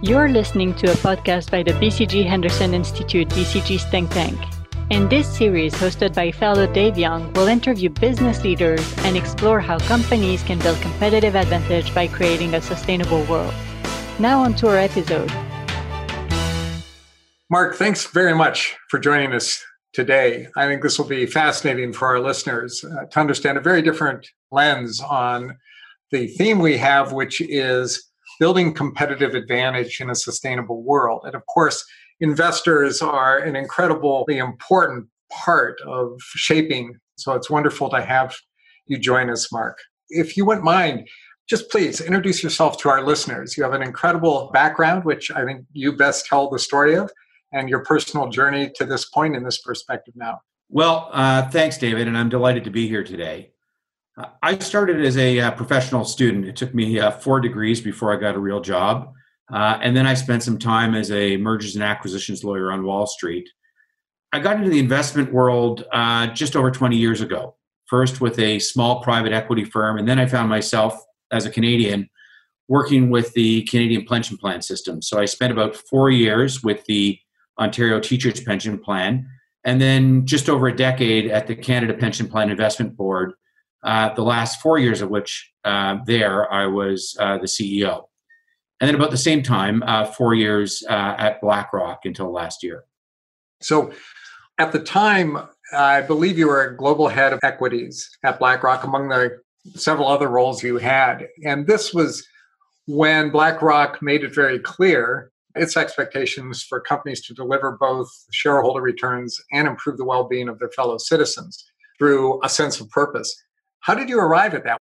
You're listening to a podcast by the BCG Henderson Institute BCG's think tank. In this series, hosted by fellow Dave Young, we'll interview business leaders and explore how companies can build competitive advantage by creating a sustainable world. Now, on to our episode. Mark, thanks very much for joining us today. I think this will be fascinating for our listeners uh, to understand a very different lens on the theme we have, which is building competitive advantage in a sustainable world. And of course, investors are an incredibly important part of shaping. So it's wonderful to have you join us, Mark. If you wouldn't mind, just please introduce yourself to our listeners. You have an incredible background, which I think you best tell the story of, and your personal journey to this point in this perspective now. Well, uh, thanks, David, and I'm delighted to be here today. I started as a uh, professional student. It took me uh, four degrees before I got a real job. Uh, and then I spent some time as a mergers and acquisitions lawyer on Wall Street. I got into the investment world just over 20 years ago, first with a small private equity firm. And then I found myself as a Canadian working with the Canadian pension plan system. So I spent about four years with the Ontario Teachers Pension Plan, and then just over a decade at the Canada Pension Plan Investment Board uh, the last four years of which uh, there I was uh, the CEO. And then about the same time, uh, four years uh, at BlackRock until last year. So at the time, I believe you were a global head of equities at BlackRock, among the several other roles you had. And this was when BlackRock made it very clear its expectations for companies to deliver both shareholder returns and improve the well being of their fellow citizens through a sense of purpose. How did you arrive at that?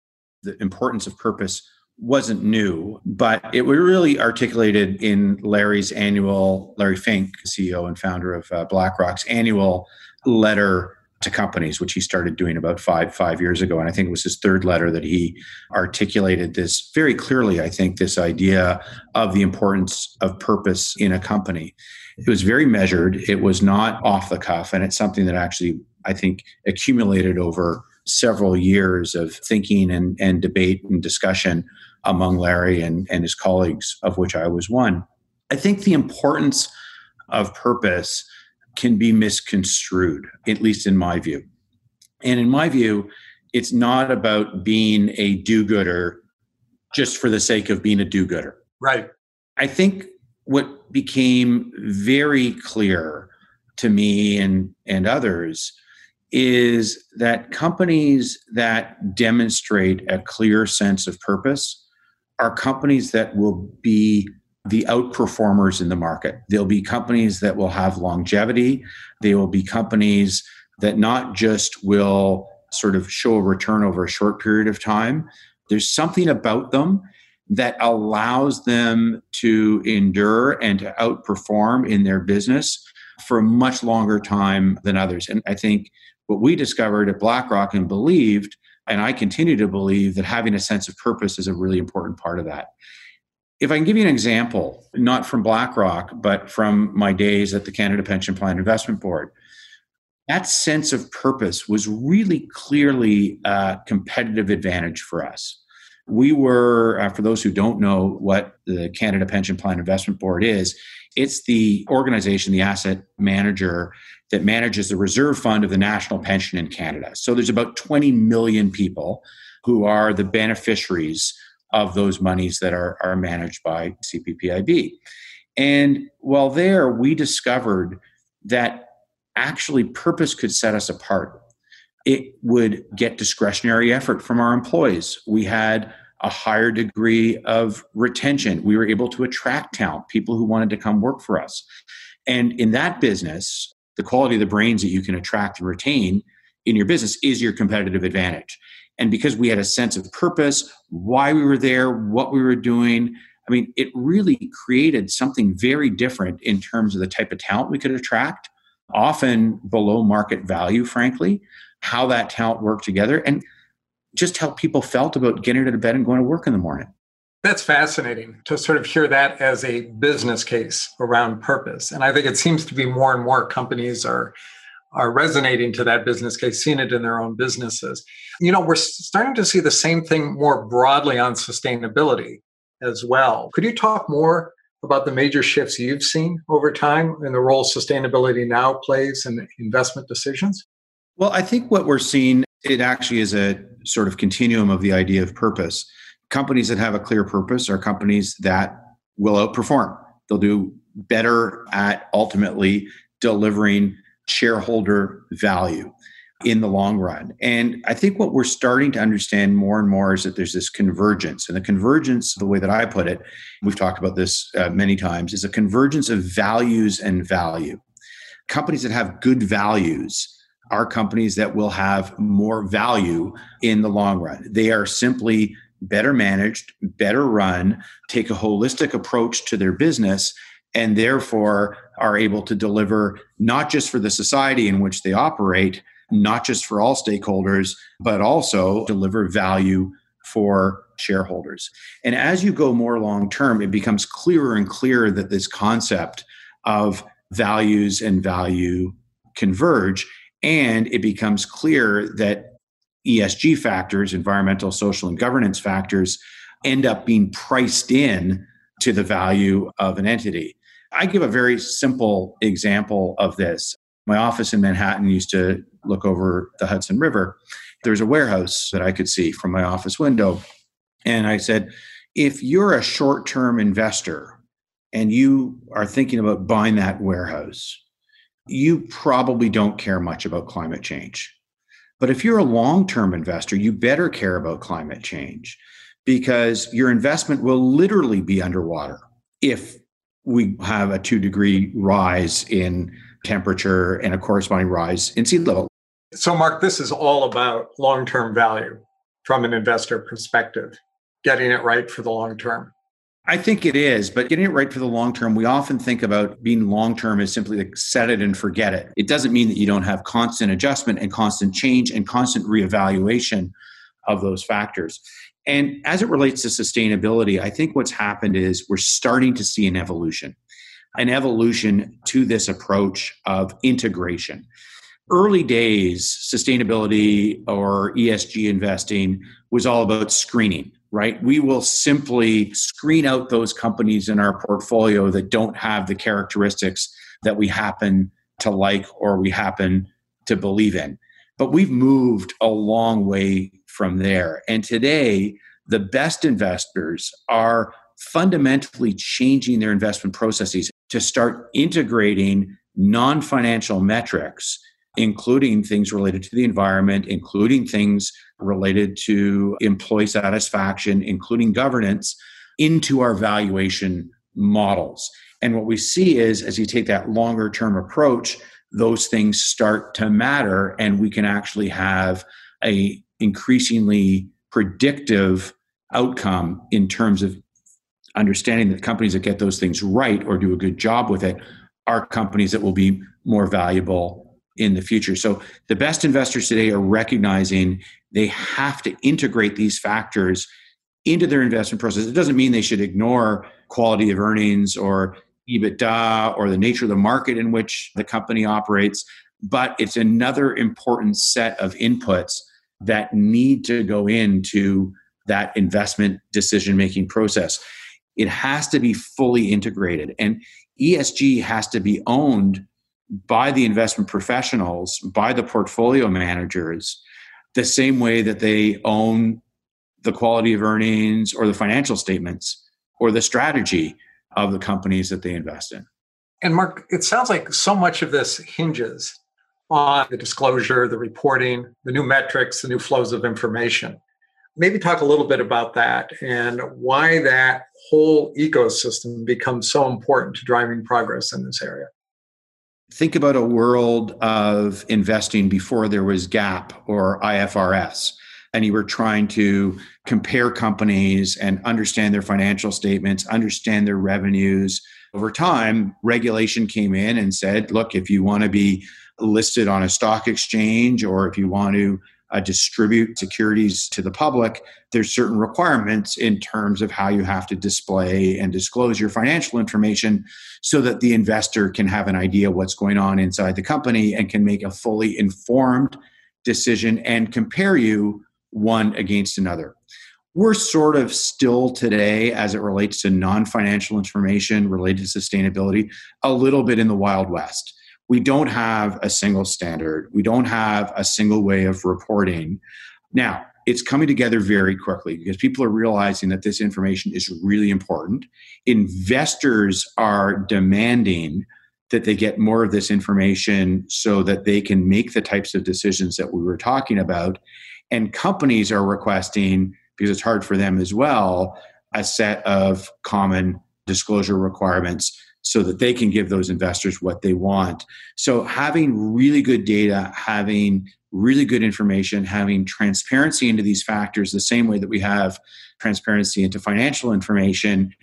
The importance of purpose wasn't new, but it was really articulated in Larry's annual, Larry Fink, CEO and founder of uh, BlackRock's annual letter to companies, which he started doing about five five years ago. And I think it was his third letter that he articulated this very clearly. I think this idea of the importance of purpose in a company. It was very measured. It was not off the cuff, and it's something that actually I think accumulated over several years of thinking and, and debate and discussion among Larry and, and his colleagues, of which I was one. I think the importance of purpose can be misconstrued, at least in my view. And in my view, it's not about being a do gooder just for the sake of being a do gooder. Right. I think what became very clear to me and, and others is that companies that demonstrate a clear sense of purpose are companies that will be the outperformers in the market. They'll be companies that will have longevity. They will be companies that not just will sort of show a return over a short period of time. There's something about them that allows them to endure and to outperform in their business for a much longer time than others. And I think what we discovered at BlackRock and believed, and I continue to believe, that having a sense of purpose is a really important part of that. If I can give you an example, not from BlackRock, but from my days at the Canada Pension Plan Investment Board, that sense of purpose was really clearly a competitive advantage for us. We were, uh, for those who don't know what the Canada Pension Plan Investment Board is, it's the organization, the asset manager that manages the reserve fund of the national pension in Canada. So there's about 20 million people who are the beneficiaries of those monies that are, are managed by CPPIB. And while there, we discovered that actually purpose could set us apart. It would get discretionary effort from our employees. We had a higher degree of retention. We were able to attract talent, people who wanted to come work for us. And in that business, the quality of the brains that you can attract and retain in your business is your competitive advantage. And because we had a sense of purpose, why we were there, what we were doing, I mean, it really created something very different in terms of the type of talent we could attract, often below market value, frankly, how that talent worked together, and just how people felt about getting out of bed and going to work in the morning. That's fascinating to sort of hear that as a business case around purpose. And I think it seems to be more and more companies are are resonating to that business case, seeing it in their own businesses. You know, we're starting to see the same thing more broadly on sustainability as well. Could you talk more about the major shifts you've seen over time and the role sustainability now plays in investment decisions? Well, I think what we're seeing, it actually is a sort of continuum of the idea of purpose. Companies that have a clear purpose are companies that will outperform. They'll do better at ultimately delivering shareholder value in the long run. And I think what we're starting to understand more and more is that there's this convergence. And the convergence, the way that I put it, we've talked about this uh, many times, is a convergence of values and value. Companies that have good values are companies that will have more value in the long run. They are simply better managed, better run, take a holistic approach to their business, and therefore are able to deliver not just for the society in which they operate, not just for all stakeholders, but also deliver value for shareholders. And as you go more long term, it becomes clearer and clearer that this concept of values and value converge. And it becomes clear that ESG factors, environmental, social, and governance factors, end up being priced in to the value of an entity. I give a very simple example of this. My office in Manhattan used to look over the Hudson River. There's a warehouse that I could see from my office window. And I said, if you're a short term investor and you are thinking about buying that warehouse, you probably don't care much about climate change. But if you're a long term investor, you better care about climate change because your investment will literally be underwater if we have a two degree rise in temperature and a corresponding rise in sea level. So, Mark, this is all about long term value from an investor perspective, getting it right for the long term. I think it is, but getting it right for the long term, we often think about being long term as simply like set it and forget it. It doesn't mean that you don't have constant adjustment and constant change and constant reevaluation of those factors. And as it relates to sustainability, I think what's happened is we're starting to see an evolution, an evolution to this approach of integration. Early days, sustainability or ESG investing was all about screening, right? We will simply screen out those companies in our portfolio that don't have the characteristics that we happen to like or we happen to believe in. But we've moved a long way from there. And today, the best investors are fundamentally changing their investment processes to start integrating non financial metrics, including things related to the environment, including things related to employee satisfaction, including governance, into our valuation models. And what we see is as you take that longer term approach, those things start to matter and we can actually have a increasingly predictive outcome in terms of understanding that companies that get those things right or do a good job with it are companies that will be more valuable in the future. So the best investors today are recognizing they have to integrate these factors into their investment process. It doesn't mean they should ignore quality of earnings or EBITDA or the nature of the market in which the company operates, but it's another important set of inputs that need to go into that investment decision making process. It has to be fully integrated, and ESG has to be owned by the investment professionals, by the portfolio managers, the same way that they own the quality of earnings or the financial statements or the strategy of the companies that they invest in. And Mark, it sounds like so much of this hinges on the disclosure, the reporting, the new metrics, the new flows of information. Maybe talk a little bit about that and why that whole ecosystem becomes so important to driving progress in this area. Think about a world of investing before there was GAAP or IFRS and you were trying to compare companies and understand their financial statements, understand their revenues. Over time, regulation came in and said, look, if you want to be listed on a stock exchange or if you want to uh, distribute securities to the public, there's certain requirements in terms of how you have to display and disclose your financial information so that the investor can have an idea what's going on inside the company and can make a fully informed decision and compare you one against another. we're sort of still today, as it relates to non financial information related to sustainability, a little bit in the Wild West. We don't have a single standard, we don't have a single way of reporting. Now, it's coming together very quickly because people are realizing that this information is really important. Investors are demanding that they get more of this information so that they can make the types of decisions that we were talking about. And companies are requesting because it's hard for them as well, a set of common disclosure requirements so that they can give those investors what they want. So, having really good data, having really good information, having transparency into these factors, the same way that we have transparency into financial information,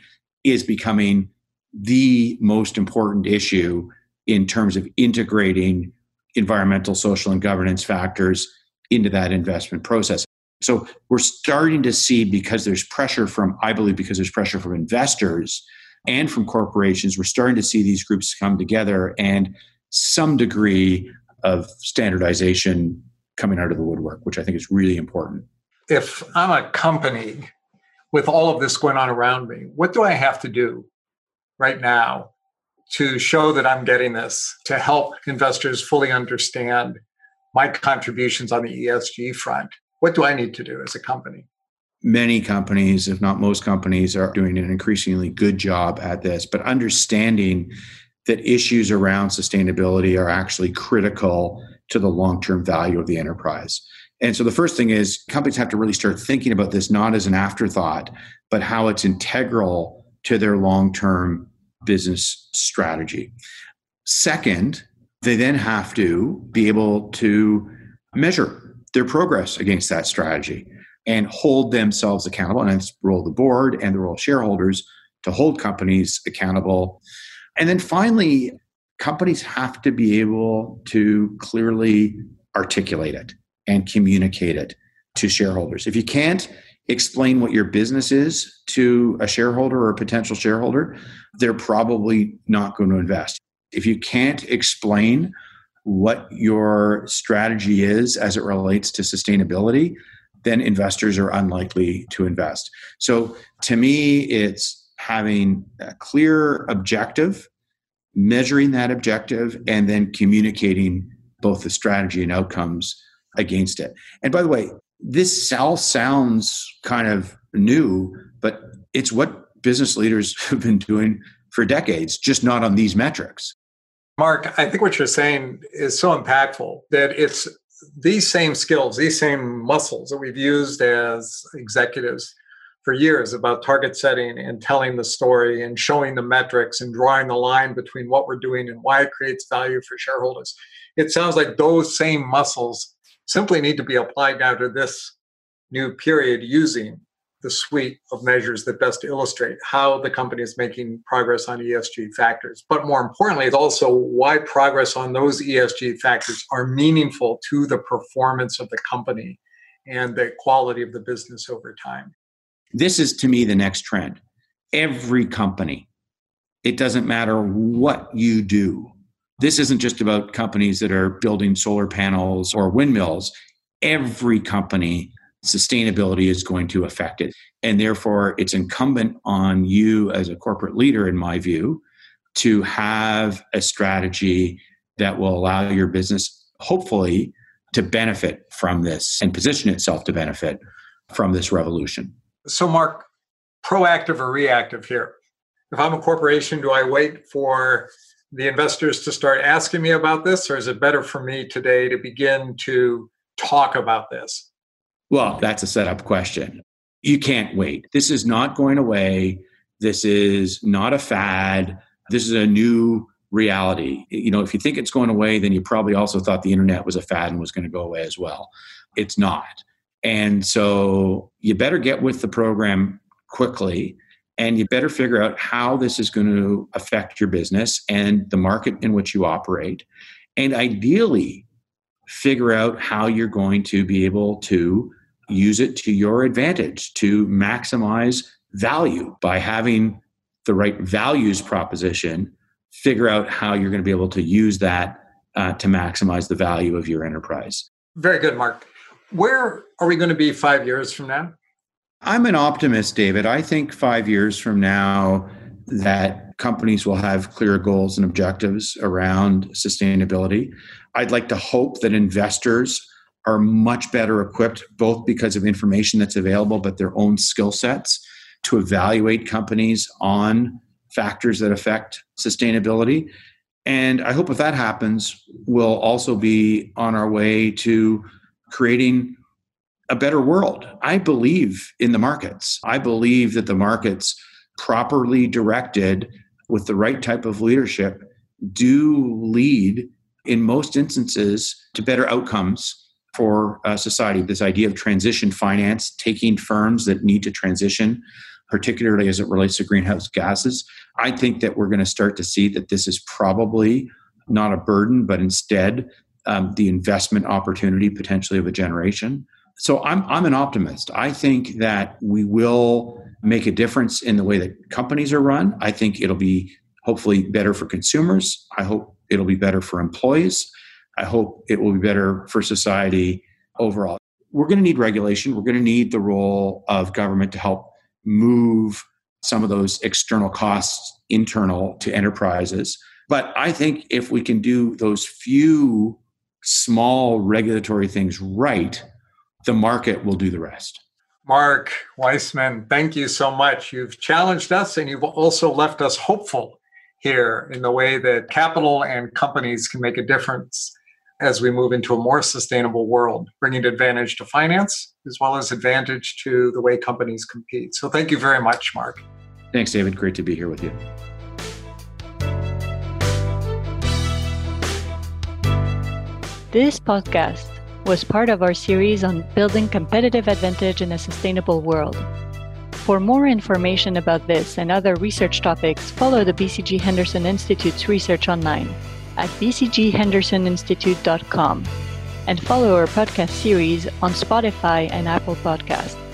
is becoming the most important issue in terms of integrating environmental, social, and governance factors into that investment process. So we're starting to see because there's pressure from, I believe, because there's pressure from investors and from corporations, we're starting to see these groups come together and some degree of standardization coming out of the woodwork, which I think is really important. If I'm a company with all of this going on around me, what do I have to do right now to show that I'm getting this, to help investors fully understand my contributions on the ESG front? What do I need to do as a company? Many companies, if not most companies, are doing an increasingly good job at this, but understanding that issues around sustainability are actually critical to the long term value of the enterprise. And so the first thing is companies have to really start thinking about this not as an afterthought, but how it's integral to their long term business strategy. Second, they then have to be able to measure their progress against that strategy and hold themselves accountable. And it's the role of the board and the role of shareholders to hold companies accountable. And then finally, companies have to be able to clearly articulate it and communicate it to shareholders. If you can't explain what your business is to a shareholder or a potential shareholder, they're probably not going to invest. If you can't explain what your strategy is as it relates to sustainability, then investors are unlikely to invest. So to me, it's having a clear objective, measuring that objective, and then communicating both the strategy and outcomes against it. And by the way, this all sounds kind of new, but it's what business leaders have been doing for decades, just not on these metrics. Mark, I think what you're saying is so impactful that it's these same skills, these same muscles that we've used as executives for years about target setting and telling the story and showing the metrics and drawing the line between what we're doing and why it creates value for shareholders. It sounds like those same muscles simply need to be applied now to this new period using the suite of measures that best illustrate how the company is making progress on ESG factors. But more importantly, it's also why progress on those ESG factors are meaningful to the performance of the company and the quality of the business over time. This is to me the next trend. Every company, it doesn't matter what you do. This isn't just about companies that are building solar panels or windmills. Every company sustainability is going to affect it. And therefore, it's incumbent on you as a corporate leader, in my view, to have a strategy that will allow your business, hopefully, to benefit from this and position itself to benefit from this revolution. So, Mark, proactive or reactive here? If I'm a corporation, do I wait for the investors to start asking me about this, or is it better for me today to begin to talk about this? Well, that's a setup question. You can't wait. This is not going away. This is not a fad. This is a new reality. You know, if you think it's going away, then you probably also thought the internet was a fad and was going to go away as well. It's not. And so you better get with the program quickly and you better figure out how this is going to affect your business and the market in which you operate. And ideally, figure out how you're going to be able to use it to your advantage to maximize value by having the right values proposition figure out how you're going to be able to use that uh, to maximize the value of your enterprise very good mark where are we going to be five years from now I'm an optimist, David. I think five years from now that companies will have clear goals and objectives around sustainability. I'd like to hope that investors are much better equipped, both because of information that's available, but their own skill sets to evaluate companies on factors that affect sustainability. And I hope if that happens, we'll also be on our way to creating a better world. I believe in the markets. I believe that the markets, properly directed with the right type of leadership, do lead in most instances to better outcomes for uh, society. This idea of transition finance, taking firms that need to transition, particularly as it relates to greenhouse gases, I think that we're going to start to see that this is probably not a burden, but instead um, the investment opportunity potentially of a generation. So I'm, I'm an optimist. I think that we will make a difference in the way that companies are run. I think it'll be hopefully better for consumers. I hope it'll be better for employees. I hope it will be better for society overall. We're going to need regulation. We're going to need the role of government to help move some of those external costs internal to enterprises. But I think if we can do those few small regulatory things right, the market will do the rest. Mark Wiseman, thank you so much. You've challenged us and you've also left us hopeful here in the way that capital and companies can make a difference as we move into a more sustainable world, bringing advantage to finance as well as advantage to the way companies compete. So thank you very much, Mark. Thanks, David. Great to be here with you. This podcast was part of our series on building competitive advantage in a sustainable world. For more information about this and other research topics, follow the BCG Henderson Institute's research online at bcghendersoninstitute.com and follow our podcast series on Spotify and Apple Podcasts.